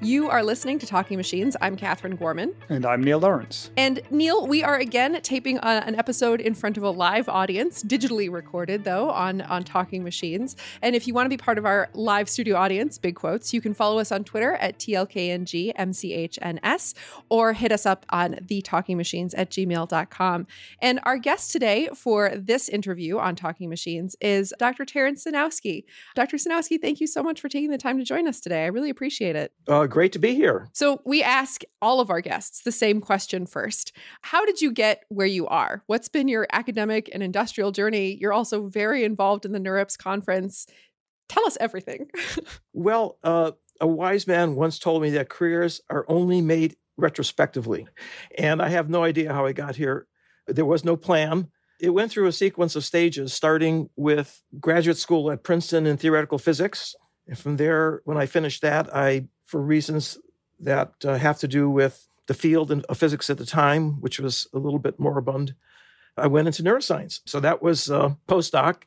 You are listening to Talking Machines. I'm Katherine Gorman. And I'm Neil Lawrence. And Neil, we are again taping an episode in front of a live audience, digitally recorded though, on, on Talking Machines. And if you want to be part of our live studio audience, big quotes, you can follow us on Twitter at TLKNGMCHNS or hit us up on thetalkingmachines at gmail.com. And our guest today for this interview on Talking Machines is Dr. Terrence Sejnowski. Dr. Sejnowski, thank you so much for taking the time to join us today. I really appreciate it. Uh, great to be here. So, we ask all of our guests the same question first How did you get where you are? What's been your academic and industrial journey? You're also very involved in the NeurIPS conference. Tell us everything. well, uh, a wise man once told me that careers are only made retrospectively. And I have no idea how I got here. There was no plan. It went through a sequence of stages, starting with graduate school at Princeton in theoretical physics. And from there, when I finished that, I for reasons that uh, have to do with the field of physics at the time, which was a little bit moribund. I went into neuroscience. So that was uh, postdoc.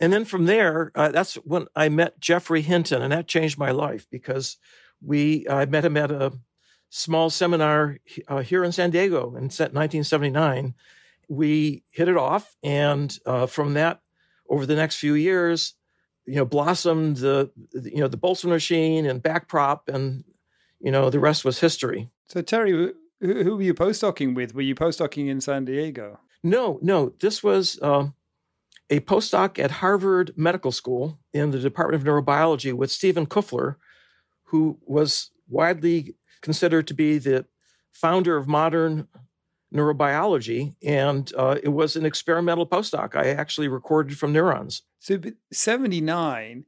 And then from there, uh, that's when I met Geoffrey Hinton, and that changed my life because we I met him at a small seminar uh, here in San Diego in 1979. We hit it off, and uh, from that, over the next few years, you know, blossomed the, you know, the Boltzmann machine and backprop and, you know, the rest was history. So Terry, who, who were you postdocing with? Were you postdocing in San Diego? No, no. This was uh, a postdoc at Harvard Medical School in the Department of Neurobiology with Stephen Kuffler, who was widely considered to be the founder of modern neurobiology. And uh, it was an experimental postdoc. I actually recorded from neurons. So 79,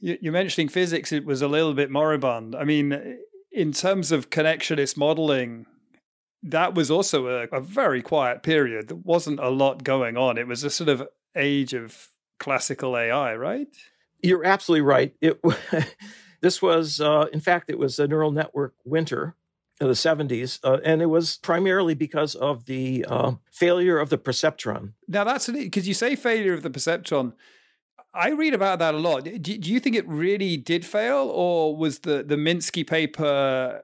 you're mentioning physics, it was a little bit moribund. I mean, in terms of connectionist modeling, that was also a, a very quiet period. There wasn't a lot going on. It was a sort of age of classical AI, right? You're absolutely right. It this was, uh, in fact, it was a neural network winter in the 70s, uh, and it was primarily because of the uh, failure of the perceptron. Now that's because you say failure of the perceptron. I read about that a lot. Do, do you think it really did fail, or was the the Minsky paper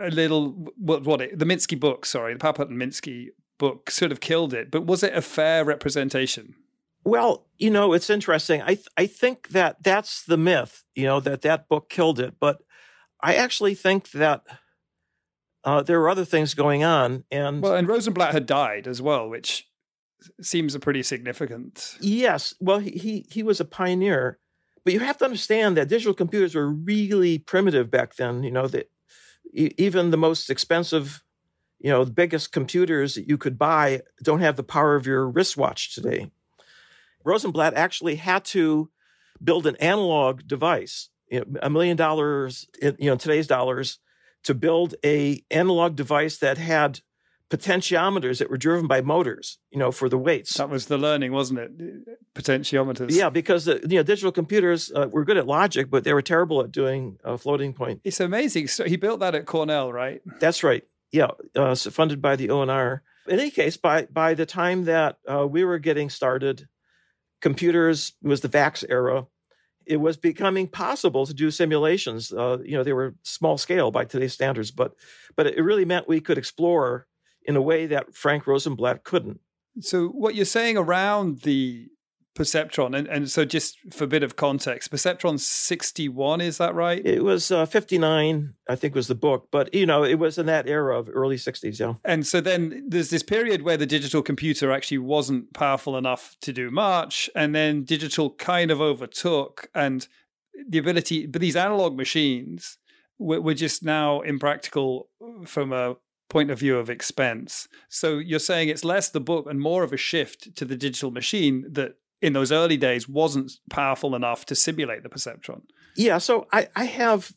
a little what what it, the Minsky book? Sorry, the Papert and Minsky book sort of killed it. But was it a fair representation? Well, you know, it's interesting. I th- I think that that's the myth. You know that that book killed it, but I actually think that. Uh, there were other things going on, and well, and Rosenblatt had died as well, which seems a pretty significant. Yes, well, he, he he was a pioneer, but you have to understand that digital computers were really primitive back then. You know that even the most expensive, you know, the biggest computers that you could buy don't have the power of your wristwatch today. Rosenblatt actually had to build an analog device, you know, a million dollars, you know, today's dollars, to build a analog device that had potentiometers that were driven by motors, you know, for the weights. That was the learning, wasn't it? Potentiometers. Yeah, because the you know digital computers uh, were good at logic, but they were terrible at doing uh, floating point. It's amazing. So he built that at Cornell, right? That's right. Yeah, uh, so funded by the ONR. In any case, by by the time that uh, we were getting started, computers was the VAX era. It was becoming possible to do simulations. Uh, you know, they were small scale by today's standards, but but it really meant we could explore in a way that Frank Rosenblatt couldn't. So, what you're saying around the perceptron, and, and so just for a bit of context, perceptron 61, is that right? It was uh, 59, I think was the book, but you know, it was in that era of early 60s, yeah. And so then there's this period where the digital computer actually wasn't powerful enough to do much, and then digital kind of overtook, and the ability, but these analog machines were, were just now impractical from a point of view of expense. So you're saying it's less the book and more of a shift to the digital machine that in those early days wasn't powerful enough to simulate the perceptron. Yeah, so I, I have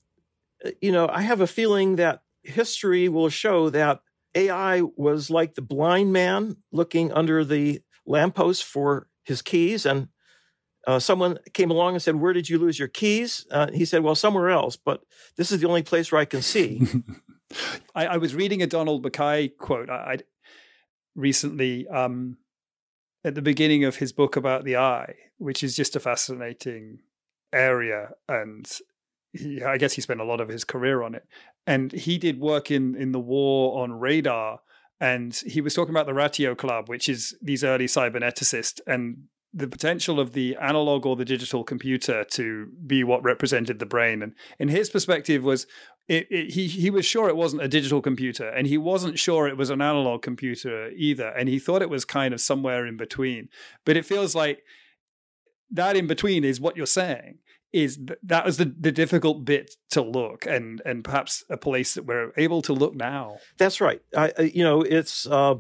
you know, I have a feeling that history will show that AI was like the blind man looking under the lamppost for his keys and uh, someone came along and said, "Where did you lose your keys?" Uh, he said, "Well, somewhere else, but this is the only place where I can see." I, I, was reading a Donald Mackay quote I, I recently um, at the beginning of his book about the eye, which is just a fascinating area. And he, I guess he spent a lot of his career on it. And he did work in in the war on radar. And he was talking about the Ratio Club, which is these early cyberneticists, and the potential of the analog or the digital computer to be what represented the brain. And in his perspective was it, it, he he was sure it wasn't a digital computer, and he wasn't sure it was an analog computer either, and he thought it was kind of somewhere in between. But it feels like that in between is what you're saying. Is th- that was the, the difficult bit to look, and and perhaps a place that we're able to look now. That's right. I, you know, it's. Uh,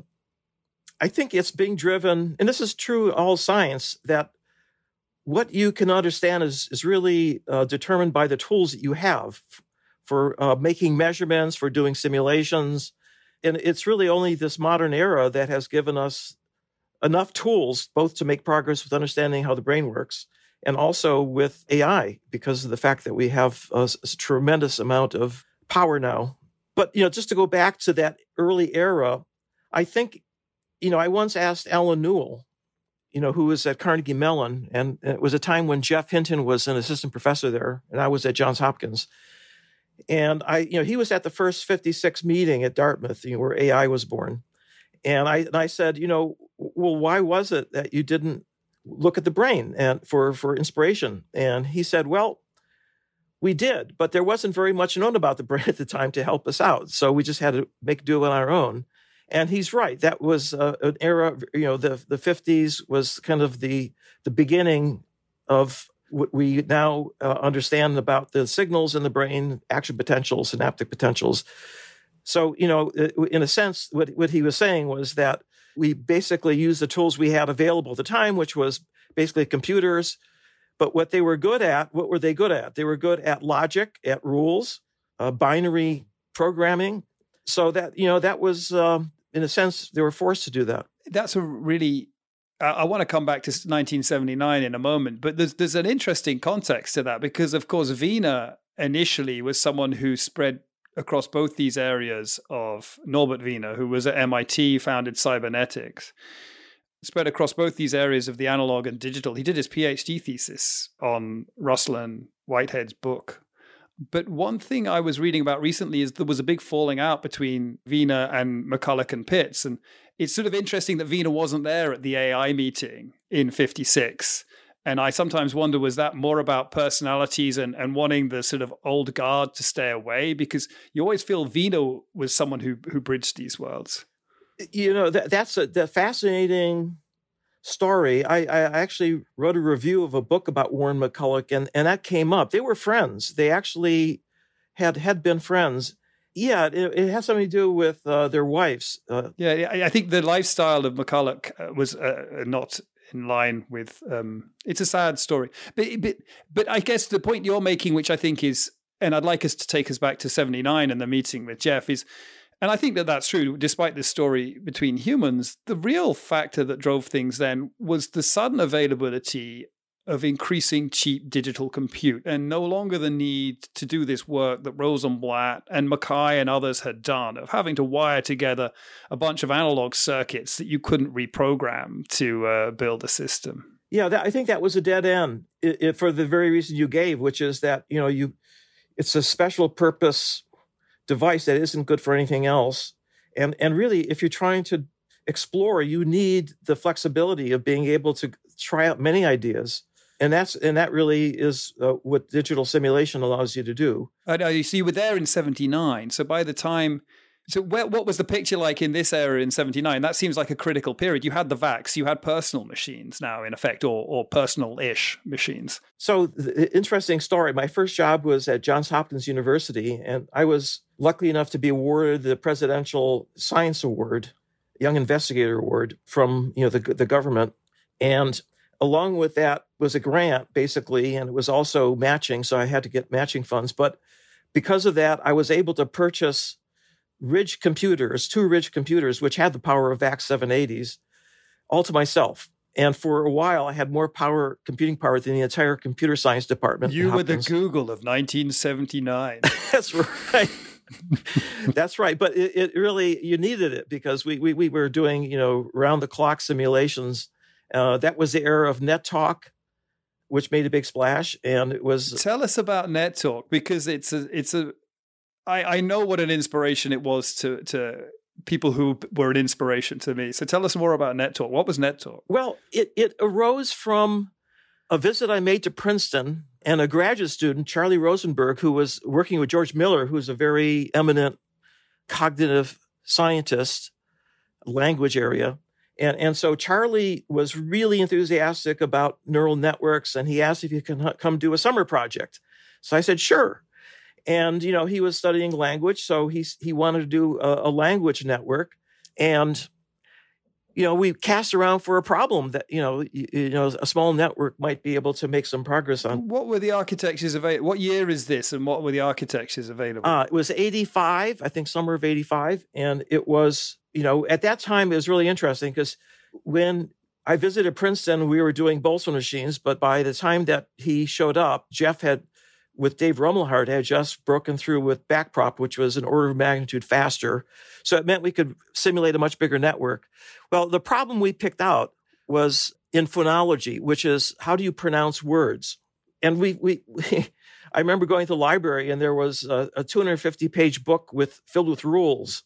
I think it's being driven, and this is true in all science, that what you can understand is, is really uh, determined by the tools that you have for uh, making measurements, for doing simulations. And it's really only this modern era that has given us enough tools both to make progress with understanding how the brain works and also with AI because of the fact that we have a, a tremendous amount of power now. But, you know, just to go back to that early era, I think you know, I once asked Allen Newell, you know, who was at Carnegie Mellon, and it was a time when Geoff Hinton was an assistant professor there, and I was at Johns Hopkins. And I, you know, he was at the first 56 meeting at Dartmouth, you know, where AI was born. And I, and I said, you know, well, why was it that you didn't look at the brain and for, for inspiration? And he said, well, we did, but there wasn't very much known about the brain at the time to help us out. So we just had to make do on our own. And he's right. That was uh, an era, you know, the, the 50s was kind of the, the beginning of what we now uh, understand about the signals in the brain, action potentials, synaptic potentials. So, you know, in a sense, what, what he was saying was that we basically used the tools we had available at the time, which was basically computers. But what they were good at, what were they good at? They were good at logic, at rules, uh, binary programming. So that, you know, that was, um, in a sense, they were forced to do that. That's a really I want to come back to 1979 in a moment, but there's there's an interesting context to that because, of course, Wiener initially was someone who spread across both these areas of Norbert Wiener, who was at MIT, founded cybernetics, spread across both these areas of the analog and digital. He did his PhD thesis on Russell and Whitehead's book but one thing I was reading about recently is there was a big falling out between Wiener and McCulloch and Pitts. And it's sort of interesting that Wiener wasn't there at the AI meeting in 56. And I sometimes wonder was that more about personalities and, and wanting the sort of old guard to stay away? Because you always feel Wiener was someone who, who bridged these worlds. You know, that, that's a the fascinating story. I, I, actually wrote a review of a book about Warren McCulloch, and, and that came up. They were friends. They actually had had been friends. Yeah, it, it has something to do with uh, their wives. Uh, yeah, I think the lifestyle of McCulloch uh, was uh, not in line with. Um, it's a sad story, but but but I guess the point you're making, which I think is, and I'd like us to take us back to '79 and the meeting with Geoff, is and I think that that's true, despite this story between humans. The real factor that drove things then was the sudden availability of increasing cheap digital compute and no longer the need to do this work that Rosenblatt and MacKay and others had done of having to wire together a bunch of analog circuits that you couldn't reprogram to uh, build a system. Yeah, that, I think that was a dead end it, it, for the very reason you gave, which is that you know you it's a special purpose device that isn't good for anything else. And, and really, if you're trying to explore, you need the flexibility of being able to try out many ideas. And that's and that really is uh, what digital simulation allows you to do. I know. You see, you were there in '79, so by the time so, where, what was the picture like in this era in '79? That seems like a critical period. You had the VAX, you had personal machines now, in effect, or, or personal-ish machines. So, interesting story. My first job was at Johns Hopkins University, and I was lucky enough to be awarded the Presidential Science Award, Young Investigator Award from you know the the government, and along with that was a grant basically, and it was also matching. So I had to get matching funds, but because of that, I was able to purchase Ridge computers, two Ridge computers, which had the power of VAX 780s, all to myself. And for a while, I had more power, computing power than the entire computer science department. You were the Google of 1979. That's right. That's right. But it, it, really, you needed it because we, we, we were doing, you know, round the clock simulations. Uh, that was the era of NetTalk. which made a big splash. And it was tell us about NetTalk because it's a it's a I, I know what an inspiration it was to to people who were an inspiration to me. So tell us more about NetTalk. What was NetTalk? Well, it it arose from a visit I made to Princeton and a graduate student, Charlie Rosenberg, who was working with George Miller, who's a very eminent cognitive scientist, language area. And, and so Charlie was really enthusiastic about neural networks and he asked if he could come do a summer project. So I said, sure. And, you know, he was studying language. So he, he wanted to do a, a language network. And you know, we cast around for a problem that, you know, you, you, know, a small network might be able to make some progress on. What were the architectures available? What year is this and what were the architectures available? Uh, it was 85, I think summer of 85. And it was, you know, at that time, it was really interesting because when I visited Princeton, we were doing Boltzmann machines, but by the time that he showed up, Geoff had with Dave Rumelhart had just broken through with backprop, which was an order of magnitude faster. So it meant we could simulate a much bigger network. Well, the problem we picked out was in phonology, which is how do you pronounce words? And we, we, we I remember going to the library and there was a, a 250 page book with filled with rules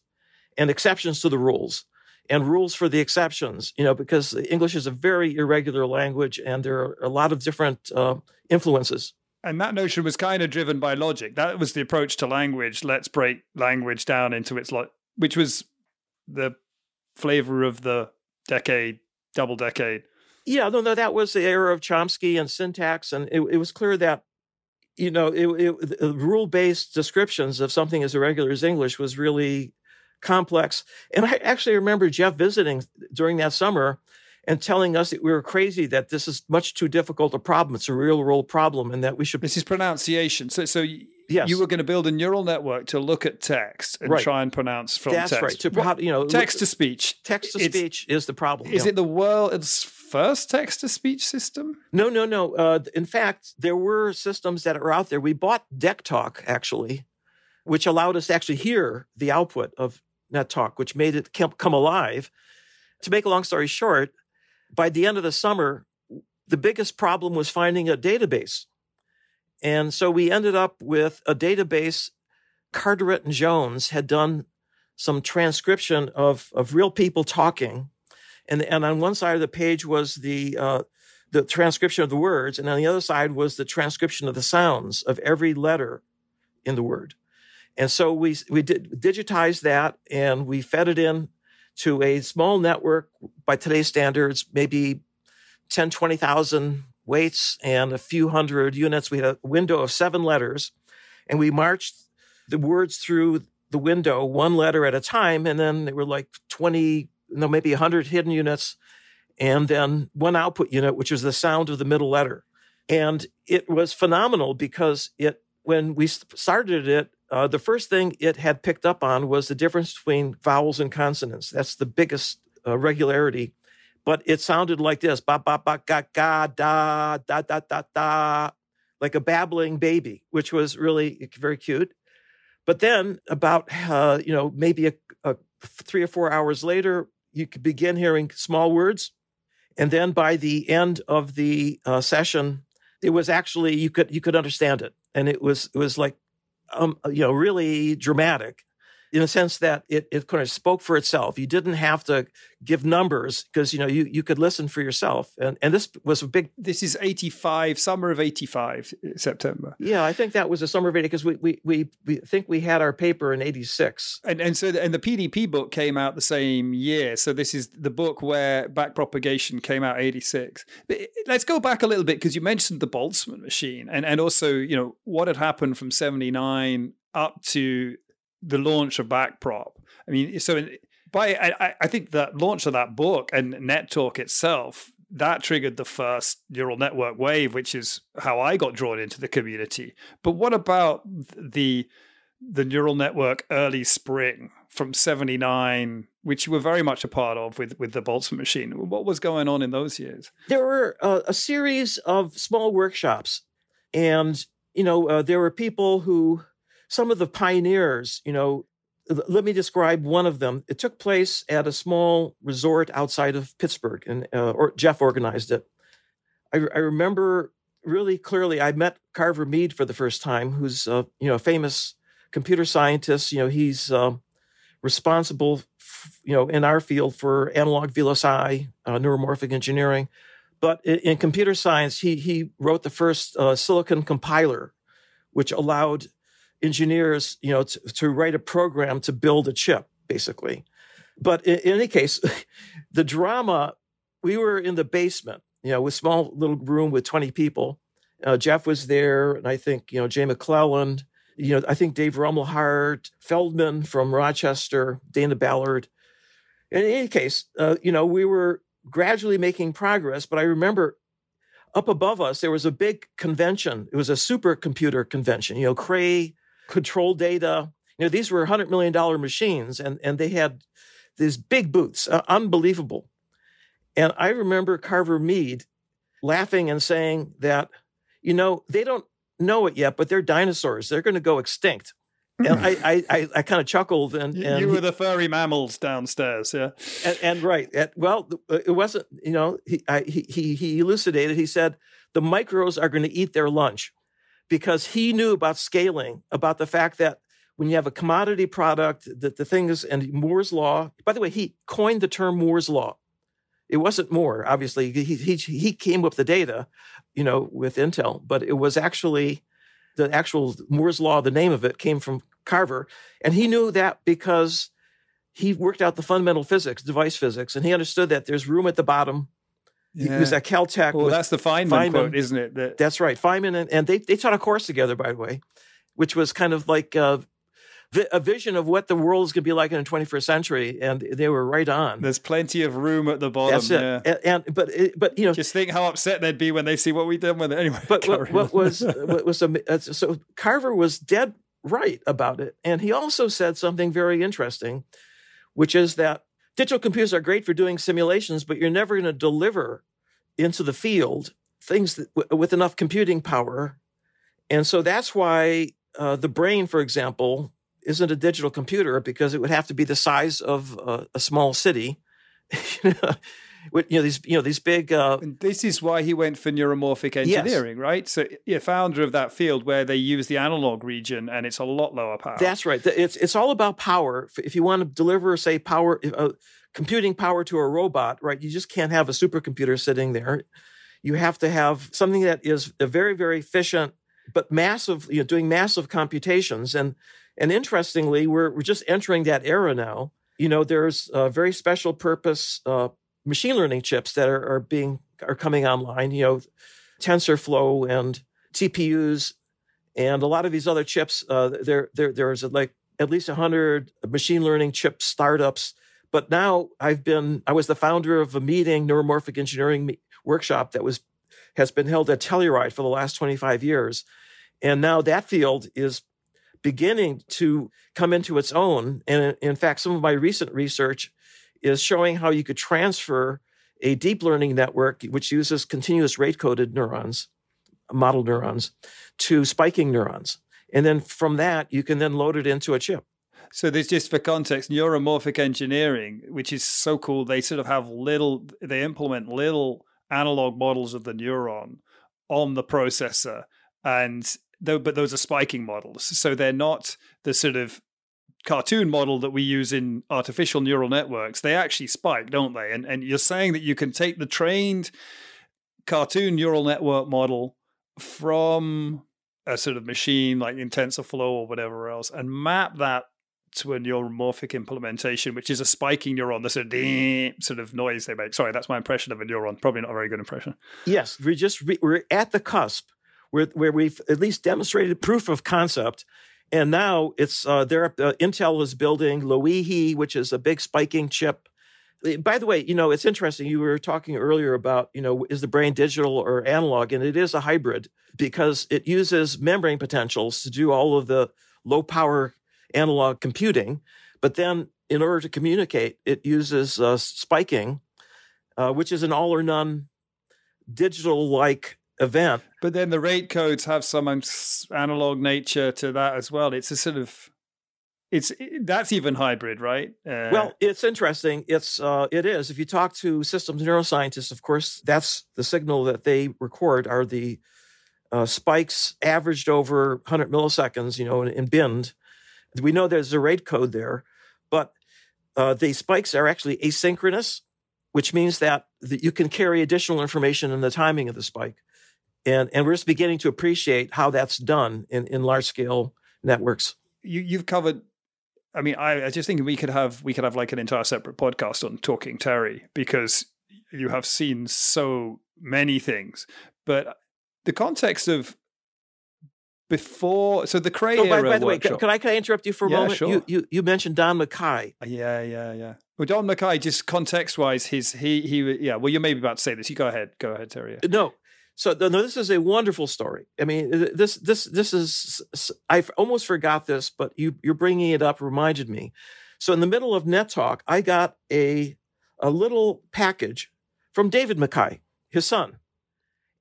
and exceptions to the rules and rules for the exceptions, you know, because English is a very irregular language and there are a lot of different uh, influences and that notion was kind of driven by logic. That was the approach to language. Let's break language down into its lot, which was the flavor of the decade, double decade. Yeah, no, no, that was the era of Chomsky and syntax, and it, it was clear that you know it, it, rule-based descriptions of something as irregular as English was really complex. And I actually remember Geoff visiting during that summer and telling us that we were crazy, that this is much too difficult a problem. It's a real world problem, and that we should. This is pronunciation. So, so yes. you were going to build a neural network to look at text and right. try and pronounce from That's text. right. To what, you know, text to speech. Text to speech is the problem. Is yeah. it the world's first text to speech system? No, no, no. Uh, in fact, there were systems that are out there. We bought DECtalk actually, which allowed us to actually hear the output of NetTalk, which made it come alive. To make a long story short, by the end of the summer, the biggest problem was finding a database. And so we ended up with a database. Carterette and Jones had done some transcription of, of real people talking. And, and on one side of the page was the, uh, the transcription of the words. And on the other side was the transcription of the sounds of every letter in the word. And so we, we did digitize that and we fed it in to a small network by today's standards, maybe 10, 20,000 weights and a few hundred units. We had a window of seven letters and we marched the words through the window one letter at a time. And then there were like 20, no, maybe 100 hidden units and then one output unit, which was the sound of the middle letter. And it was phenomenal because it, when we started it, uh, the first thing it had picked up on was the difference between vowels and consonants. That's the biggest uh, regularity. But it sounded like this ba ba ba ga ga da da da da da, like a babbling baby, which was really very cute. But then, about uh, you know maybe a, a three or four hours later, you could begin hearing small words, and then by the end of the uh, session, it was actually you could you could understand it, and it was it was like um, you know, really dramatic in a sense that it, it kind of spoke for itself. You didn't have to give numbers because, you know, you, you could listen for yourself. And, and this was a big. This is 85, summer of 85, uh, September. Yeah, I think that was the summer of 80 because we, we, we, we think we had our paper in 86. And, and so, the, and the PDP book came out the same year. So this is the book where backpropagation came out 86. Uh, let's go back a little bit because you mentioned the Boltzmann machine and, and also, you know, what had happened from 79 up to the launch of Backprop. I mean, so by I, I think that launch of that book and NetTalk itself that triggered the first neural network wave, which is how I got drawn into the community. But what about the the neural network early spring from 79 which you were very much a part of with with the boltzmann machine what was going on in those years there were uh, a series of small workshops and you know uh, there were people who some of the pioneers, you know, let me describe one of them. It took place at a small resort outside of Pittsburgh, and uh, or Geoff organized it. I, I, remember really clearly, I met Carver Mead for the first time, who's uh, you know a famous computer scientist. You know, he's uh, responsible, f- you know, in our field for analog VLSI, uh, neuromorphic engineering. But in, in, computer science, he he wrote the first uh, silicon compiler, which allowed engineers, you know, to, to write a program to build a chip, basically. But in, in any case, the drama, we were in the basement, you know, with small little room with 20 people. Uh, Geoff was there, and I think, you know, Jay McClelland, you know, I think Dave Rumelhart, Feldman from Rochester, Dana Ballard. In any case, uh, you know, we were gradually making progress, but I remember up above us, there was a big convention. It was a supercomputer convention, you know, Cray, control data. You know, these were $100 million machines, and, and they had these big booths, uh, unbelievable. And I remember Carver Mead laughing and saying that, you know, they don't know it yet, but they're dinosaurs. They're going to go extinct. And I, I, I, I kind of chuckled. And, and you were the furry mammals downstairs, yeah. And, and right, and, well, it wasn't. You know, he, I, he, he elucidated. He said the micros are going to eat their lunch because he knew about scaling, about the fact that when you have a commodity product, that the things and Moore's law. By the way, he coined the term Moore's law. It wasn't Moore, obviously. He he he came up with the data, you know, with Intel, but it was actually the actual Moore's law. The name of it came from Carver, and he knew that because he worked out the fundamental physics, device physics, and he understood that there's room at the bottom yeah. He was at Caltech. Well, that's the Feynman, Feynman, quote, isn't it? That... That's right. Feynman and, and, they, they taught a course together, by the way, which was kind of like a, a vision of what the world is going to be like in the 21st century, and they were right on. There's plenty of room at the bottom. That's it. Yeah. And, and but but you know, just think how upset they'd be when they see what we did with it. Anyway, but what, what, was what was uh, so Carver was dead right about it, and he also said something very interesting, which is that digital computers are great for doing simulations, but you're never going to deliver into the field things that, w- with enough computing power. And so that's why uh, the brain, for example, isn't a digital computer because it would have to be the size of uh, a small city. With, you know these you know these big uh, this is why he went for neuromorphic engineering yes. right? So you're founder of that field where they use the analog region and it's a lot lower power. That's right. It's it's all about power. If you want to deliver say power uh, computing power to a robot right you just can't have a supercomputer sitting there. You have to have something that is a very very efficient but massive you know doing massive computations. And and interestingly we're, we're just entering that era now. You know there's a very special purpose uh, machine learning chips that are, are being are coming online. You know, TensorFlow and TPUs and a lot of these other chips. Uh, there, there, there's like at least hundred machine learning chip startups. But now I've been I was the founder of a meeting neuromorphic engineering workshop that was has been held at Telluride for the last 25 years. And now that field is beginning to come into its own. And in fact, some of my recent research is showing how you could transfer a deep learning network, which uses continuous rate coded neurons, model neurons, to spiking neurons. And then from that, you can then load it into a chip. So there's just for context, neuromorphic engineering, which is so cool. They sort of have little, they implement little analog models of the neuron on the processor, and though, but those are spiking models. So they're not the sort of cartoon model that we use in artificial neural networks, they actually spike, don't they? And and you're saying that you can take the trained cartoon neural network model from a sort of machine like TensorFlow or whatever else and map that to a neuromorphic implementation, which is a spiking neuron, the sort of sort of noise they make. Sorry, that's my impression of a neuron. Probably not a very good impression. Yes, we just we're at the cusp where where we've at least demonstrated proof of concept and now it's uh, there. Uh, Intel is building Loihi, which is a big spiking chip. Eh, by the way, you know it's interesting. You were talking earlier about you know is the brain digital or analog, and it is a hybrid because it uses membrane potentials to do all of the low power analog computing, but then in order to communicate, it uses uh, spiking, uh, which is an all or none digital like event. But then the rate codes have some analog nature to that as well. It's a sort of it's that's even hybrid, right? Uh, well, it's interesting. It's uh, it is. If you talk to systems neuroscientists, of course, that's the signal that they record are the uh, spikes averaged over 100 milliseconds, you know, in, in binned. We know there's a rate code there, but uh, the spikes are actually asynchronous, which means that, that you can carry additional information in the timing of the spike. And, and we're just beginning to appreciate how that's done in, in large scale networks. You, you've covered I mean, I, I just think we could have we could have like an entire separate podcast on talking Terry because you have seen so many things. But the context of before, so the Cray oh, by, era. By the way, workshop, can I, can I interrupt you for a Yeah, moment? sure. You, you you mentioned Don MacKay. Uh, yeah, yeah, yeah. Well, Don MacKay, just context wise, his he he yeah. Well, you're maybe about to say this. You go ahead, go ahead, Terry. No. So no, this is a wonderful story. I mean, this this this is I almost forgot this, but you you're bringing it up reminded me. So in the middle of Net Talk, I got a a little package from David Mackay, his son,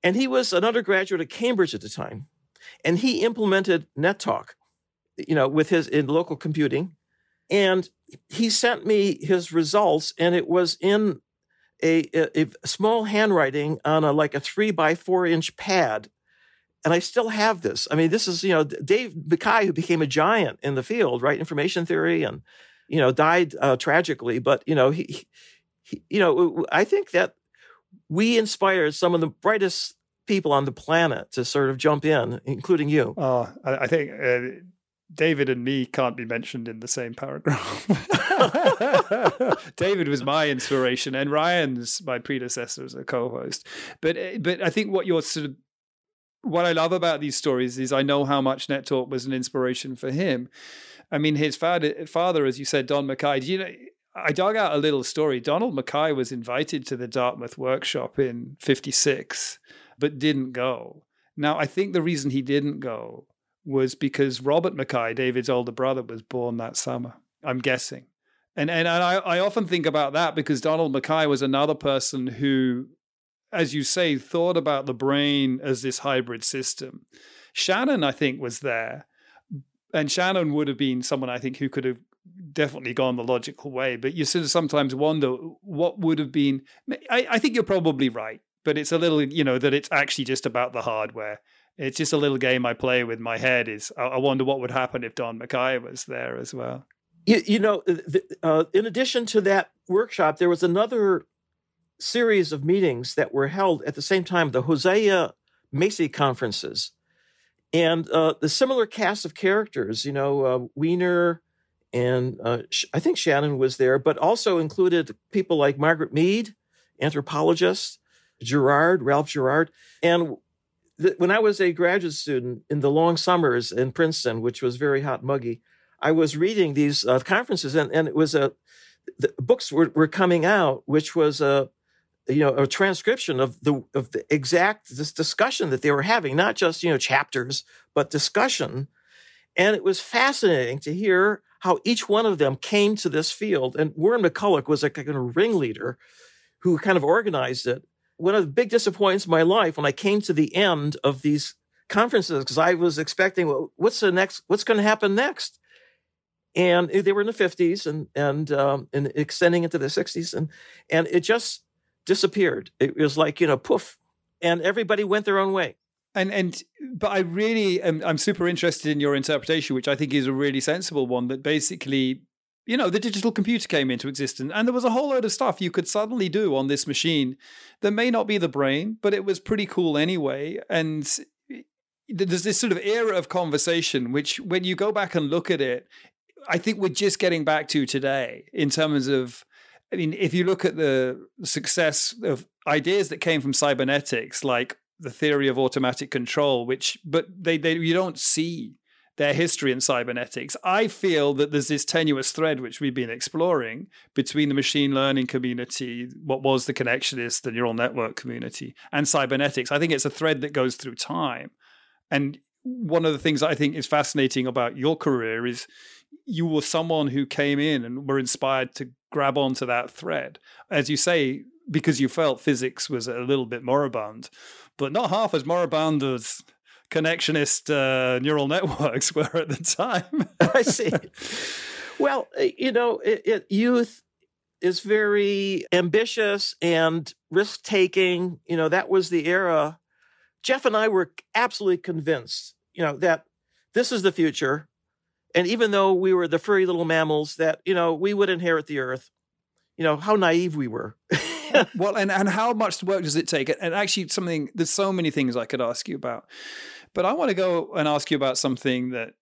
and he was an undergraduate at Cambridge at the time, and he implemented Net Talk, you know, with his in local computing, and he sent me his results, and it was in a, a, a small handwriting on a like a three by four inch pad. And I still have this. I mean, this is, you know, Dave Mackay, who became a giant in the field, right? Information theory and, you know, died uh, tragically. But, you know, he, he, you know, I think that we inspired some of the brightest people on the planet to sort of jump in, including you. Oh, I, I think uh, David and me can't be mentioned in the same paragraph. David was my inspiration, and Ryan's my predecessor as a co-host. But uh, but I think what you're sort of what I love about these stories is I know how much Net Talk was an inspiration for him. I mean, his father, father, as you said, Don Mackay. You know? I dug out a little story. Donald Mackay was invited to the Dartmouth workshop in '56, but didn't go. Now, I think the reason he didn't go was because Robert Mackay, David's older brother, was born that summer. I'm guessing. And and I, I often think about that because Donald Mackay was another person who, as you say, thought about the brain as this hybrid system. Shannon, I think, was there. And Shannon would have been someone I think who could have definitely gone the logical way. But you sort of sometimes wonder what would have been. I, I think you're probably right, but it's a little, you know, that it's actually just about the hardware it's just a little game I play with my head. Is I wonder what would happen if Don Mackay was there as well. You, you know, uh, in addition to that workshop, there was another series of meetings that were held at the same time, the Josiah Macy conferences, and uh, the similar cast of characters. You know, uh, Wiener and uh, I think Shannon was there, but also included people like Margaret Mead, anthropologist, Gerard, Ralph Gerard, and when I was a graduate student in the long summers in Princeton, which was very hot muggy, I was reading these uh, conferences, and, and it was a the books were, were coming out, which was a you know a transcription of the of the exact this discussion that they were having, not just you know chapters, but discussion, and it was fascinating to hear how each one of them came to this field. And Warren McCulloch was a kind of ringleader who kind of organized it one of the big disappointments in my life when I came to the end of these conferences because I was expecting, well, what's the next? What's going to happen next? And they were in the fifties and and um, and extending into the sixties, and and it just disappeared. It was like you know, poof, and everybody went their own way. And and but I really am I'm super interested in your interpretation, which I think is a really sensible one. That basically you know, the digital computer came into existence and there was a whole load of stuff you could suddenly do on this machine that may not be the brain, but it was pretty cool anyway. And there's this sort of era of conversation, which when you go back and look at it, I think we're just getting back to today in terms of, I mean, if you look at the success of ideas that came from cybernetics, like the theory of automatic control, which, but they, they, you don't see their history in cybernetics. I feel that there's this tenuous thread which we've been exploring between the machine learning community, what was the connectionist, the neural network community, and cybernetics. I think it's a thread that goes through time. And one of the things I think is fascinating about your career is you were someone who came in and were inspired to grab onto that thread. As you say, because you felt physics was a little bit moribund, but not half as moribund as connectionist uh, neural networks were at the time. I see. Well, eh, you know, it, it, youth is very ambitious and risk taking. You know, that was the era Geoff and I were absolutely convinced, you know, that this is the future. And even though we were the furry little mammals, that, you know, we would inherit the earth, you know, how naive we were. well, and, and how much work does it take? And actually, something, there's so many things I could ask you about. But I want to go and ask you about something that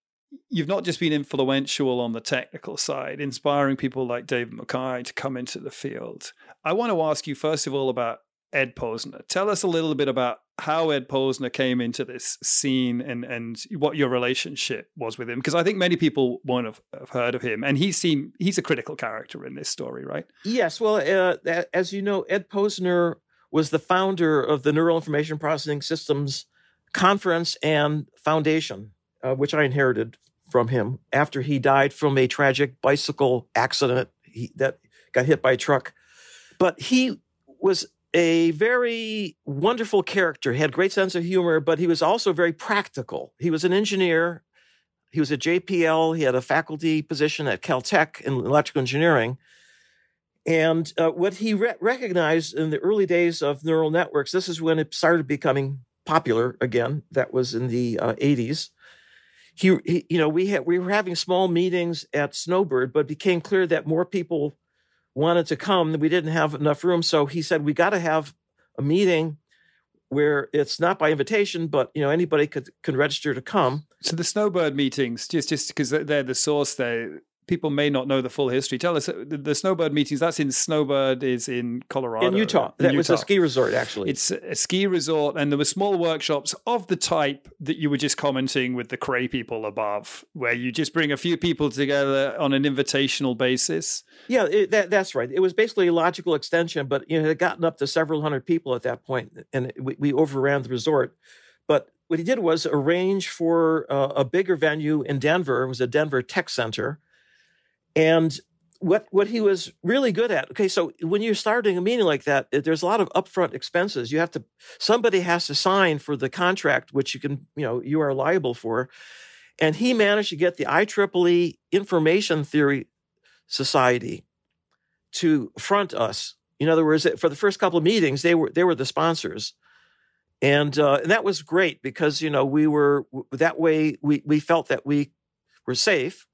you've not just been influential on the technical side, inspiring people like David MacKay to come into the field. I want to ask you, first of all, about Ed Posner. Tell us a little bit about how Ed Posner came into this scene and and what your relationship was with him, because I think many people won't have, have, heard of him, and he seemed he's a critical character in this story, right? Yes. Well, uh, as you know, Ed Posner was the founder of the Neural Information Processing Systems Conference and Foundation, uh, which I inherited from him after he died from a tragic bicycle accident he, that got hit by a truck. But he was a very wonderful character. He had great sense of humor, but he was also very practical. He was an engineer. He was at JPL. He had a faculty position at Caltech in electrical engineering. And uh, what he re- recognized in the early days of neural networks, this is when it started becoming popular again. That was in the uh, 80s. He, he, you know, we had we were having small meetings at Snowbird, but it became clear that more people wanted to come. We didn't have enough room. So he said, we got to have a meeting where it's not by invitation, but you know anybody could can register to come. So the Snowbird meetings, just just because they're the source there, people may not know the full history. Tell us uh, the, the Snowbird meetings. That's in Snowbird is in Colorado, in Utah. In that Utah. was a ski resort, actually. It's a ski resort, and there were small workshops of the type that you were just commenting with the Cray people above, where you just bring a few people together on an invitational basis. Yeah, it, that, that's right. It was basically a logical extension, but you know, it had gotten up to several hundred people at that point, and we, we overran the resort. But what he did was arrange for uh, a bigger venue in Denver. It was a Denver Tech Center and what what he was really good at. Okay, so when you're starting a meeting like that, there's a lot of upfront expenses. You have to somebody has to sign for the contract, which you can you know you are liable for. And he managed to get the IEEE Information Theory Society to front us. In other words, for the first couple of meetings, they were they were the sponsors, and uh, and that was great because you know we were that way we we felt that we were safe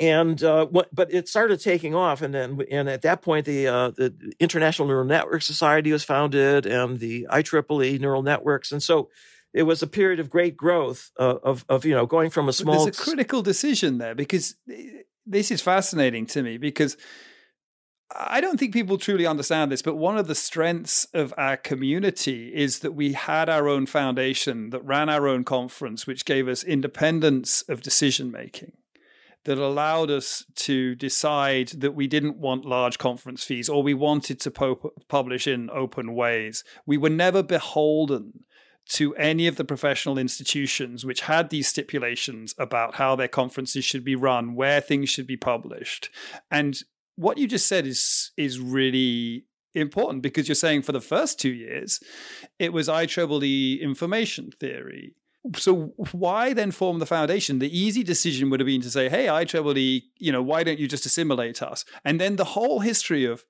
and uh, what, but it started taking off, and then and at that point, the uh, the International Neural Network Society was founded, and the IEEE neural networks, and so it was a period of great growth uh, of of you know going from a small. There's a critical decision there because eh, this is fascinating to me because. I don't think people truly understand this, but one of the strengths of our community is that we had our own foundation that ran our own conference, which gave us independence of decision making that allowed us to decide that we didn't want large conference fees or we wanted to po- publish in open ways. We were never beholden to any of the professional institutions which had these stipulations about how their conferences should be run, where things should be published. And what you just said is is really important because you're saying for the first two years, it was IEEE information theory so why then form the foundation? The easy decision would have been to say, "Hey, IEEE, you know, why don't you just assimilate us?" And then the whole history of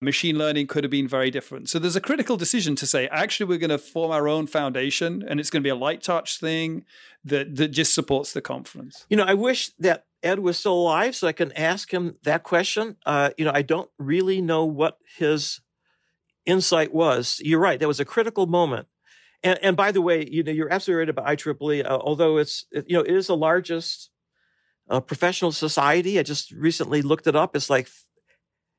machine learning could have been very different. So there's a critical decision to say, actually, we're going to form our own foundation, and it's going to be a light touch thing that that just supports the conference. You know, I wish that Ed was still alive so I can ask him that question. Uh, you know, I don't really know what his insight was. You're right; that was a critical moment and, and by the way, you know, you're absolutely right about IEEE, uh, although it's, you know, it is the largest uh, professional society. I just recently looked it up. It's like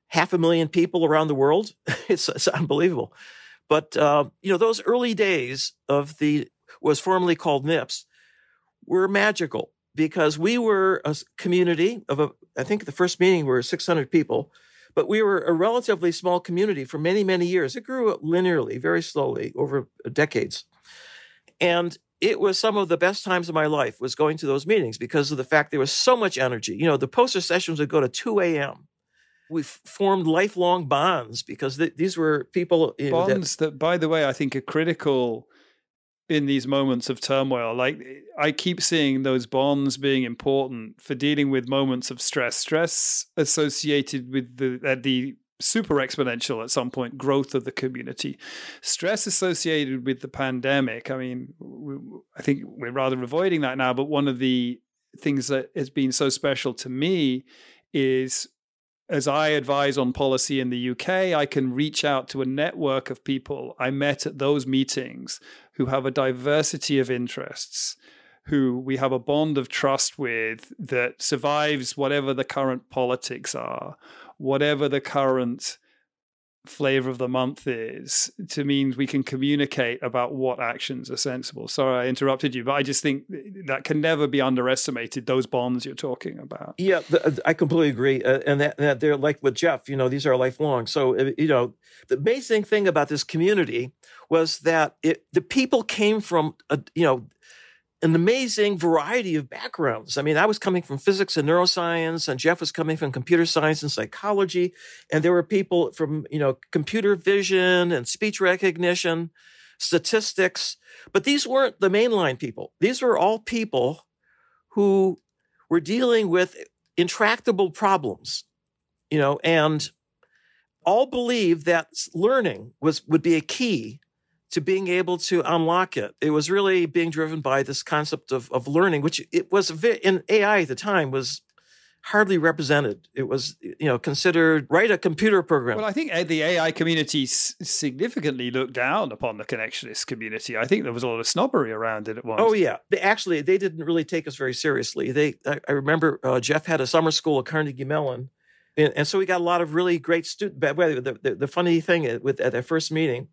half a million people around the world. it's, it's unbelievable. But, uh, you know, those early days of the, was formerly called NIPS, were magical because we were a community of a, I think the first meeting were 600 people but we were a relatively small community for many, many years. It grew up linearly, very slowly over decades. And it was some of the best times of my life was going to those meetings because of the fact there was so much energy. You know, the poster sessions would go to 2 a.m. We formed lifelong bonds because th- these were people. Bonds that, that, by the way, I think are critical in these moments of turmoil. Like I keep seeing those bonds being important for dealing with moments of stress, stress associated with the the super exponential at some point growth of the community. Stress associated with the pandemic, I mean, we, I think we're rather avoiding that now, but one of the things that has been so special to me is as I advise on policy in the UK, I can reach out to a network of people I met at those meetings who have a diversity of interests, who we have a bond of trust with that survives whatever the current politics are, whatever the current flavor of the month is to means we can communicate about what actions are sensible. Sorry, I interrupted you, but I just think that can never be underestimated. Those bonds you're talking about. Yeah, I completely agree, uh, and that, that, they're like with Geoff. You know, these are lifelong. So uh, you know, the amazing thing about this community was that it, the people came from a, you know an amazing variety of backgrounds. I mean, I was coming from physics and neuroscience, and Geoff was coming from computer science and psychology. And there were people from, you know, computer vision and speech recognition, statistics. But these weren't the mainline people. These were all people who were dealing with intractable problems, you know, and all believed that learning was would be a key to being able to unlock it. It was really being driven by this concept of, of learning, which it was in AI at the time was hardly represented. It was, you know, considered write a computer program. Well, I think the AI community significantly looked down upon the connectionist community. I think there was a lot of snobbery around it at once. Oh yeah, they, actually they didn't really take us very seriously. They, I, I remember uh, Geoff had a summer school at Carnegie Mellon, and, and, so we got a lot of really great students. The, the, the funny thing with at that first meeting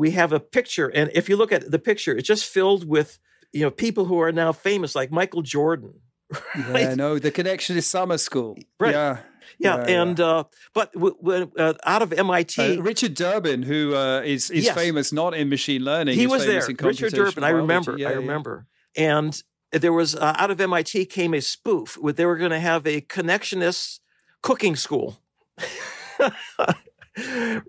we have a picture. And if you look at the picture, it's just filled with, you know, people who are now famous, like Michael Jordan. Right? Yeah, no, the connectionist summer school. Right. Yeah. Yeah, yeah, and yeah. Uh, but w- w- uh, out of MIT, uh, Richard Durbin, who uh, is is yes. famous not in machine learning, he was there. Richard Durbin, I remember, yeah, I remember, and there was uh, out of MIT came a spoof. Where they were going to have a connectionist cooking school. uh,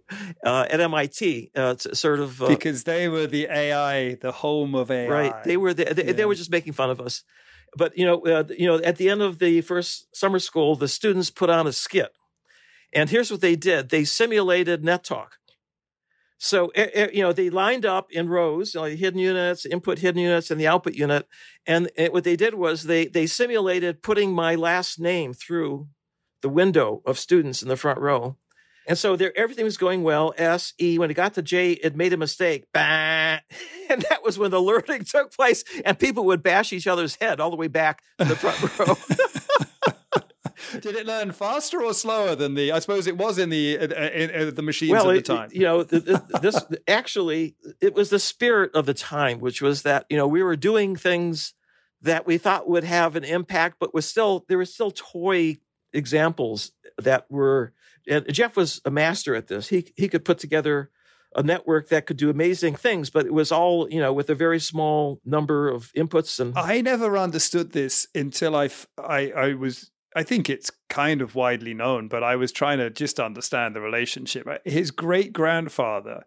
at MIT, uh, sort of uh, because they were the AI, the home of AI. Right, they were the, they, yeah. they, were just making fun of us. But you know, uh, you know, at the end of the first summer school, the students put on a skit, and here's what they did: they simulated NetTalk. So you know, they lined up in rows, you know, hidden units, input hidden units, and the output unit. And what they did was they they simulated putting my last name through the window of students in the front row and so there, everything was going well. S E. When it got to J, it made a mistake. Bah! And that was when the learning took place, and people would bash each other's head all the way back to the front row. Did it learn faster or slower than the? I suppose it was in the uh, in, in the machines well, of the time. you know, this actually it was the spirit of the time, which was that you know we were doing things that we thought would have an impact, but was still there was still toy examples that were and Geoff was a master at this. He he could put together a network that could do amazing things, but it was all you know with a very small number of inputs. And I never understood this until I I, I was. I think it's kind of widely known, but I was trying to just understand the relationship. His great grandfather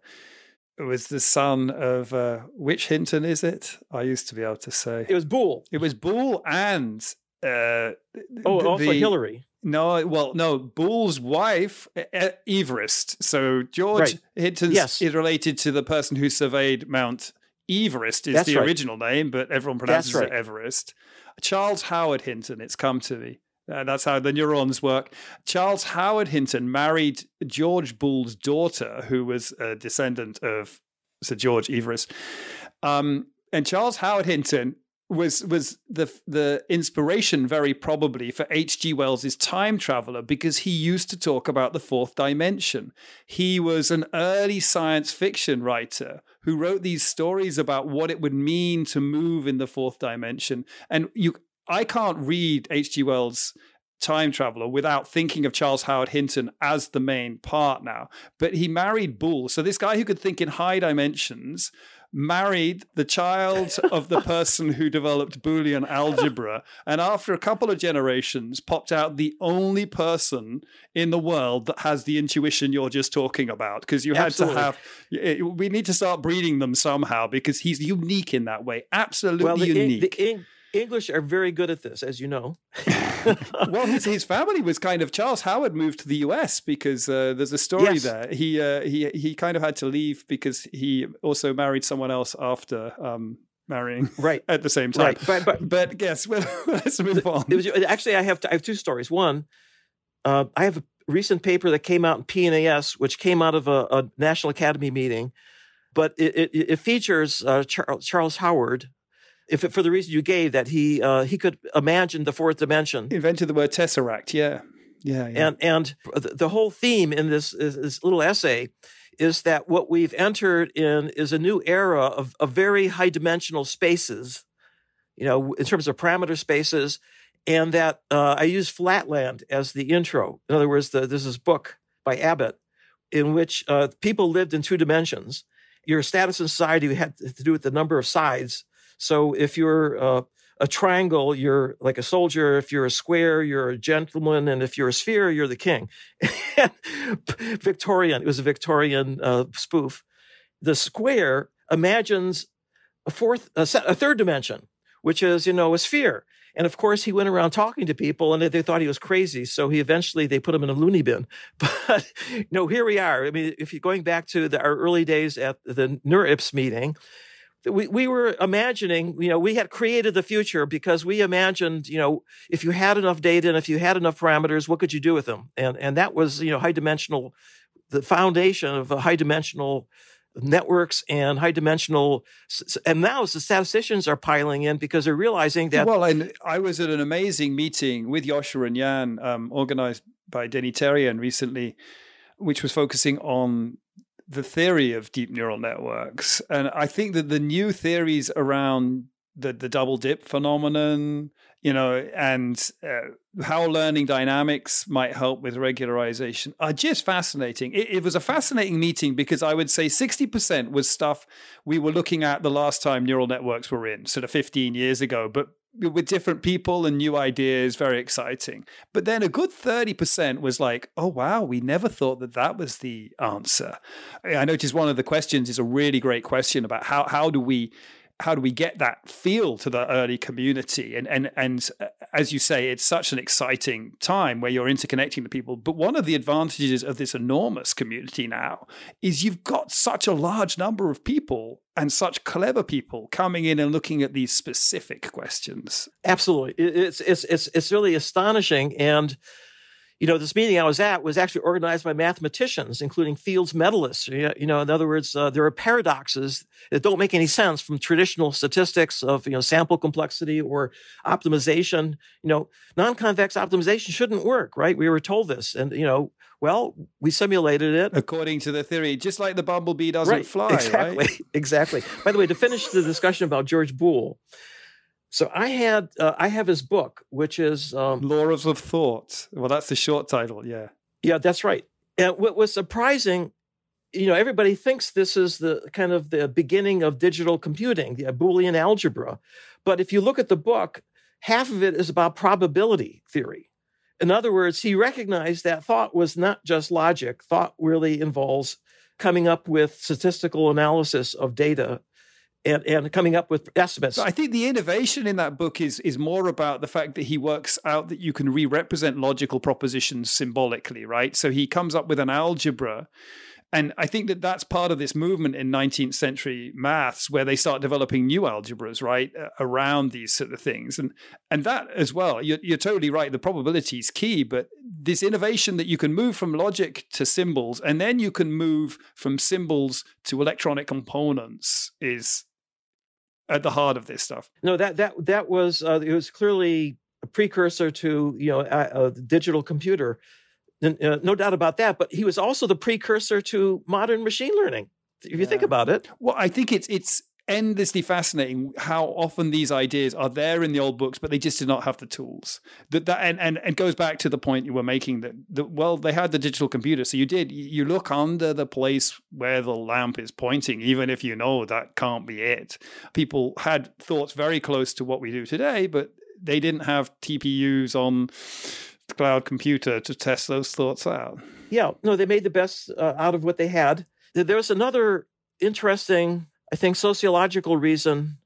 was the son of uh, which Hinton is it? I used to be able to say it was Boole. It was Boole and uh, oh, the, also Hillary. No, well, no. Boole's wife, Everest. So George right. Hinton yes. is related to the person who surveyed Mount Everest. Is That's the right. original name, but everyone pronounces right. it Everest. Charles Howard Hinton. It's come to me. Uh, that's how the neurons work. Charles Howard Hinton married George Boole's daughter, who was a descendant of Sir George Everest. Um, and Charles Howard Hinton was was the the inspiration very probably for H.G. Wells's Time Traveler because he used to talk about the fourth dimension. He was an early science fiction writer who wrote these stories about what it would mean to move in the fourth dimension. And you I can't read H.G. Wells time traveler without thinking of Charles Howard Hinton as the main part now. But he married Boole. So this guy who could think in high dimensions married the child of the person who developed Boolean algebra, and after a couple of generations, popped out the only person in the world that has the intuition you're just talking about. Because you had Absolutely. to have, we need to start breeding them somehow because he's unique in that way. Absolutely well, the, unique. The English are very good at this, as you know. well, his, his family was kind of Charles Howard moved to the U.S. because uh, there's a story yes. there. He uh, he he kind of had to leave because he also married someone else after um, marrying right at the same time. Right, but but, but yes, well, let's move on. Was, actually, I have I have two stories. One, uh, I have a recent paper that came out in PNAS, which came out of a, a National Academy meeting, but it, it, it features uh, Charles Howard. If it, for the reason you gave, that he uh, he could imagine the fourth dimension, invented the word tesseract. Yeah, yeah, yeah. and and the whole theme in this, this little essay is that what we've entered in is a new era of, of very high dimensional spaces, you know, in terms of parameter spaces, and that uh, I use Flatland as the intro. In other words, the, there's this book by Abbott in which uh, people lived in two dimensions. Your status in society had to do with the number of sides. So if you're uh, a triangle, you're like a soldier. If you're a square, you're a gentleman. And if you're a sphere, you're the king. Victorian, it was a Victorian uh, spoof. The square imagines a fourth, a, a third dimension, which is, you know, a sphere. And of course, he went around talking to people and they thought he was crazy. So he eventually, they put him in a loony bin. But, you know, here we are. I mean, if you're going back to the, our early days at the NeurIPS meeting, we, we were imagining, you know, we had created the future because we imagined, you know, if you had enough data and if you had enough parameters, what could you do with them? And, and that was, you know, high dimensional, the foundation of high dimensional networks and high dimensional and now the statisticians are piling in because they're realizing that well and i was at an amazing meeting with Yoshua and Yann um, organized by denny Therrien recently which was focusing on the theory of deep neural networks. And I think that the new theories around the, the double dip phenomenon, you know, and uh, how learning dynamics might help with regularization are just fascinating. It, it, was a fascinating meeting because I would say 60% was stuff we were looking at the last time neural networks were in, sort of 15 years ago. But with different people and new ideas, very exciting. But then a good 30% was like, oh, wow, we never thought that that was the answer. I noticed one of the questions is a really great question about how, how do we how do we get that feel to the early community? And and and uh, as you say it's such an exciting time where you're interconnecting the people. But one of the advantages of this enormous community now is you've got such a large number of people and such clever people coming in and looking at these specific questions. Absolutely. It's it's it's it's really astonishing. And you know, this meeting I was at was actually organized by mathematicians, including Fields medalists. You know, in other words, uh, there are paradoxes that don't make any sense from traditional statistics of, you know, sample complexity or optimization. You know, non-convex optimization shouldn't work, right? We were told this. And, you know, well, we simulated it. According to the theory, just like the bumblebee doesn't right, fly, exactly, right? Exactly. By the way, to finish the discussion about George Boole, so I had uh, I have his book, which is um, Laws of Thought. Well, that's the short title. Yeah, yeah, that's right. And what was surprising, you know, everybody thinks this is the kind of the beginning of digital computing, the Boolean algebra. But if you look at the book, half of it is about probability theory. In other words, he recognized that thought was not just logic. Thought really involves coming up with statistical analysis of data and, and coming up with estimates. I think the innovation in that book is is more about the fact that he works out that you can re-represent logical propositions symbolically, right? So he comes up with an algebra and I think that that's part of this movement in 19th century maths, where they start developing new algebras, right, around these sort of things, and and that as well. You're, you're totally right. The probability is key, but this innovation that you can move from logic to symbols, and then you can move from symbols to electronic components, is at the heart of this stuff. No, that that that was uh, it was clearly a precursor to you know a, a digital computer, uh, no doubt about that. But he was also the precursor to modern machine learning. If you yeah. think about it, well, I think it's it's endlessly fascinating how often these ideas are there in the old books, but they just did not have the tools. That that and and it goes back to the point you were making that, that well, they had the digital computer, so you did you look under the place where the lamp is pointing, even if you know that can't be it. People had thoughts very close to what we do today, but they didn't have TPUs on the cloud computer to test those thoughts out. Yeah, no, they made the best uh, out of what they had. There was another interesting I think, sociological reason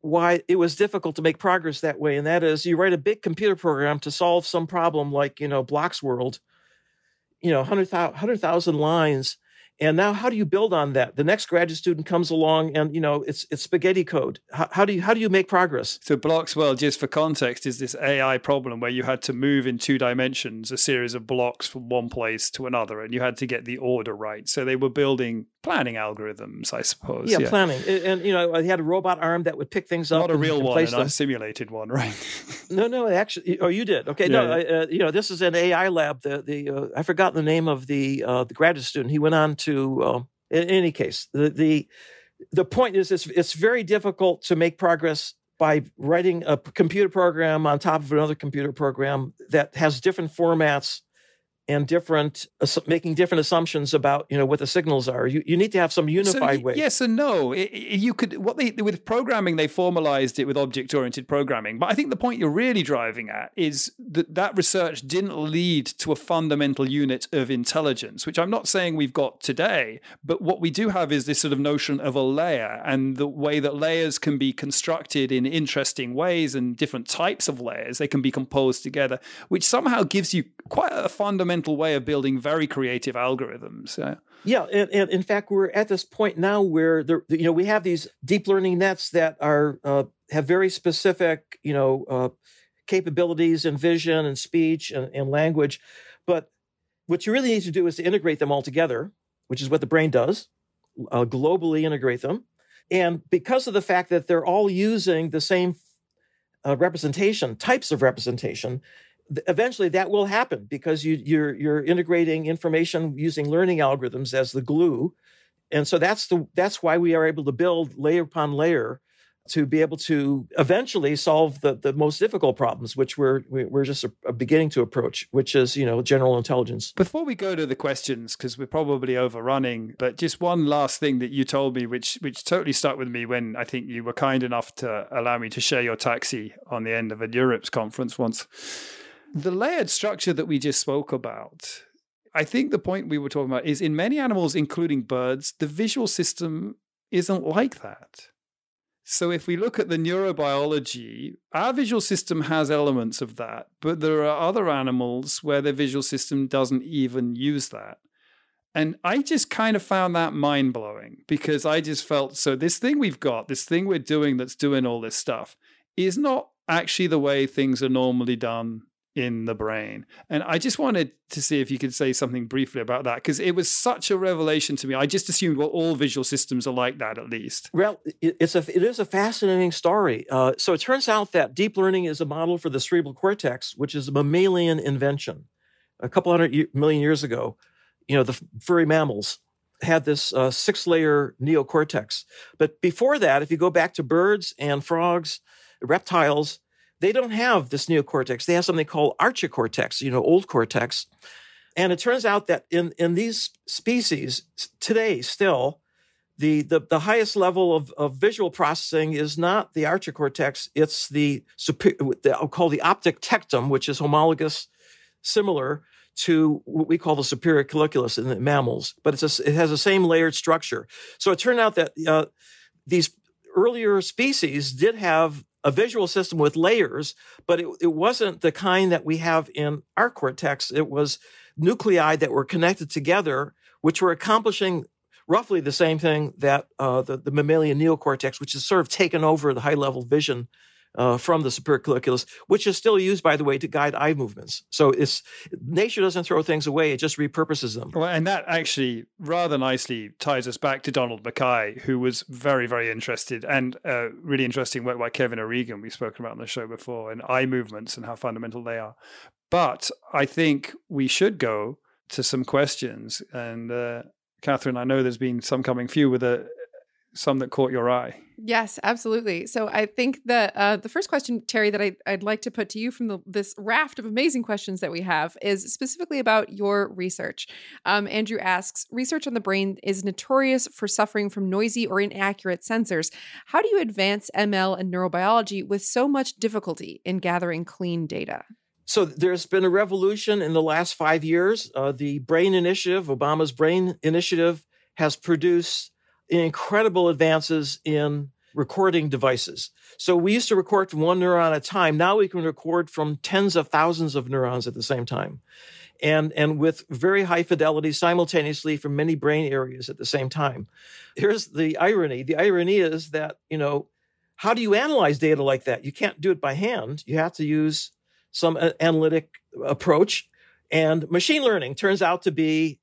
why it was difficult to make progress that way. And that is you write a big computer program to solve some problem like, you know, Block's World, you know, 100,000 100, lines and now, how do you build on that? The next graduate student comes along, and you know it's it's spaghetti code. How, how, do you how do you make progress? So, blocks, World, just for context, is this AI problem where you had to move in two dimensions a series of blocks from one place to another, and you had to get the order right. So they were building planning algorithms, I suppose. Yeah, yeah. planning, and you know, he had a robot arm that would pick things up. Not a real and, one, and a simulated one, right? no, no, actually, oh, you did. Okay, yeah, no, yeah. Uh, you know, this is an AI lab. The the uh, I forgot the name of the uh, the graduate student. He went on to. In any case, the the the point is, it's it's very difficult to make progress by writing a computer program on top of another computer program that has different formats and different making different assumptions about you know what the signals are. You, you need to have some unified so, way. yes and no. It, you could what they with programming they formalized it with object oriented programming. But i think the point you're really driving at is that that research didn't lead to a fundamental unit of intelligence which i'm not saying we've got today but what we do have is this sort of notion of a layer and the way that layers can be constructed in interesting ways and different types of layers. They can be composed together which somehow gives you quite a fundamental fundamental way of building very creative algorithms. Yeah, yeah and, and in fact, we're at this point now where there, you know we have these deep learning nets that are uh, have very specific you know uh, capabilities and vision and speech and, and language, but what you really need to do is to integrate them all together, which is what the brain does, uh, globally integrate them. And because of the fact that they're all using the same uh, representation, types of representation, eventually that will happen because you, you're you're integrating information using learning algorithms as the glue, and so that's the that's why we are able to build layer upon layer to be able to eventually solve the, the most difficult problems, which we're we're just beginning to approach, which is you know general intelligence. Before we go to the questions, because we're probably overrunning, but just one last thing that you told me, which which totally stuck with me when I think you were kind enough to allow me to share your taxi on the end of a NeurIPS conference once the layered structure that we just spoke about, I think the point we were talking about is in many animals, including birds, the visual system isn't like that. So if we look at the neurobiology, our visual system has elements of that, but there are other animals where the visual system doesn't even use that. And I just kind of found that mind blowing because I just felt so this thing we've got, this thing we're doing that's doing all this stuff, is not actually the way things are normally done in the brain. And I just wanted to see if you could say something briefly about that because it was such a revelation to me. I just assumed well, all visual systems are like that at least. Well, it's a it is a fascinating story. Uh, so it turns out that deep learning is a model for the cerebral cortex, which is a mammalian invention. A couple hundred million years ago, you know, the furry mammals had this uh, six layer neocortex. But before that, if you go back to birds and frogs, reptiles, they don't have this neocortex. They have something called archicortex, you know, old cortex. And it turns out that in, in these species today, still, the, the, the highest level of, of visual processing is not the archicortex, it's the, the I'll call the optic tectum, which is homologous, similar to what we call the superior colliculus in the mammals, but it's a, it has the same layered structure. So it turned out that uh, these earlier species did have a visual system with layers, but it, it wasn't the kind that we have in our cortex. It was nuclei that were connected together, which were accomplishing roughly the same thing that uh, the, the mammalian neocortex, which has sort of taken over the high level vision uh, from the superior colliculus, which is still used, by the way, to guide eye movements. So it's nature doesn't throw things away; it just repurposes them. Well, and that actually rather nicely ties us back to Donald MacKay, who was very, very interested and uh, really interesting work by Kevin O'Regan we've spoken about on the show before, and eye movements and how fundamental they are. But I think we should go to some questions. And uh, Katherine, I know there's been some coming few with a some that caught your eye. Yes, absolutely. So I think that uh, the first question, Terry, that I, would like to put to you from the, this raft of amazing questions that we have is specifically about your research. Um, Andrew asks Research on the brain is notorious for suffering from noisy or inaccurate sensors. How do you advance ML and neurobiology with so much difficulty in gathering clean data? So there's been a revolution in the last five years. Uh, the Brain Initiative, Obama's Brain Initiative, has produced incredible advances in recording devices. So we used to record from one neuron at a time. Now we can record from tens of thousands of neurons at the same time. And, and with very high fidelity simultaneously from many brain areas at the same time. Here's the irony. The irony is that, you know, how do you analyze data like that? You can't do it by hand. You have to use some uh, analytic approach. And machine learning turns out to be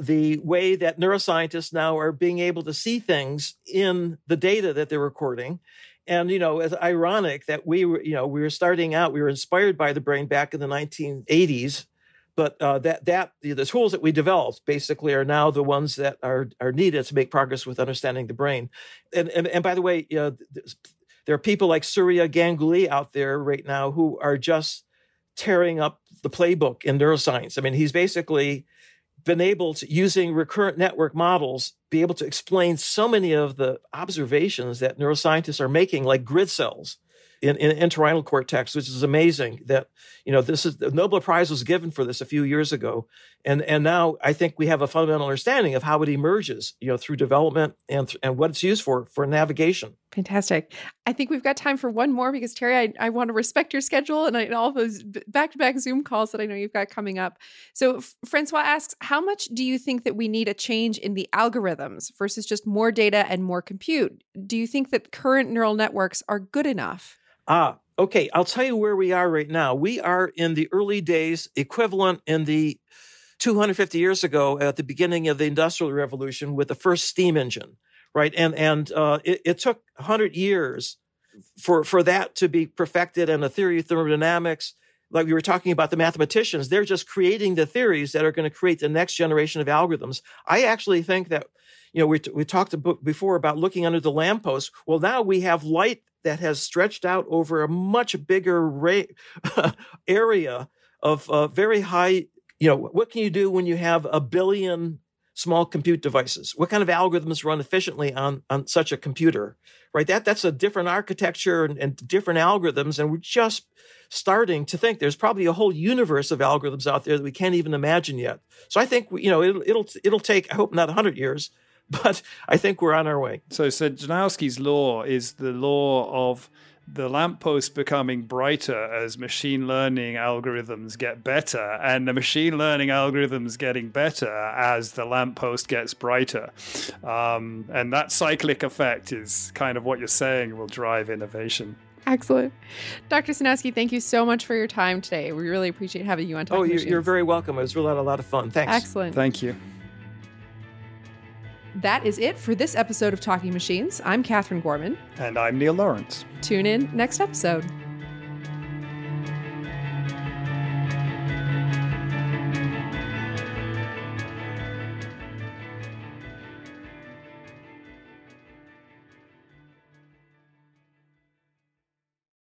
the way that neuroscientists now are being able to see things in the data that they're recording. And, you know, it's ironic that we were, you know, we were starting out, we were inspired by the brain back in the 1980s. But uh, that that the, the tools that we developed basically are now the ones that are are needed to make progress with understanding the brain. And and, and by the way, you know, there are people like Surya Ganguli out there right now who are just tearing up the playbook in neuroscience. I mean, he's basically been able to, using recurrent network models, be able to explain so many of the observations that neuroscientists are making, like grid cells in, in entorhinal cortex, which is amazing that, you know, this is the Nobel Prize was given for this a few years ago. And, and now I think we have a fundamental understanding of how it emerges, you know, through development and, and what it's used for, for navigation. Fantastic. I think we've got time for one more because Terry, I, I want to respect your schedule and, I, and all those back to back Zoom calls that I know you've got coming up. So, Francois asks, how much do you think that we need a change in the algorithms versus just more data and more compute? Do you think that current neural networks are good enough? Ah, okay. I'll tell you where we are right now. We are in the early days, equivalent in the 250 years ago at the beginning of the Industrial Revolution with the first steam engine, right? And and uh, it, it took 100 years for for that to be perfected and the theory of thermodynamics like we were talking about the mathematicians, they're just creating the theories that are going to create the next generation of algorithms. I actually think that, you know, we, we talked before about looking under the lamppost. Well, now we have light that has stretched out over a much bigger area of uh, very high. You know, what can you do when you have a billion small compute devices? What kind of algorithms run efficiently on, on such a computer? Right? That that's a different architecture and, and different algorithms, and we're just starting to think there's probably a whole universe of algorithms out there that we can't even imagine yet. So I think you know it'll it'll, it'll take I hope not 100 years, but I think we're on our way. So, so Sejnowski's law is the law of the lamppost becoming brighter as machine learning algorithms get better, and the machine learning algorithms getting better as the lamppost gets brighter. Um, and that cyclic effect is kind of what you're saying will drive innovation. Excellent. Dr. Sejnowski, thank you so much for your time today. We really appreciate having you on Talking Oh, you're, you're very welcome. It was really a lot of fun. Thanks. Excellent. Thank you. That is it for this episode of Talking Machines. I'm Katherine Gorman. And I'm Neil Lawrence. Tune in next episode.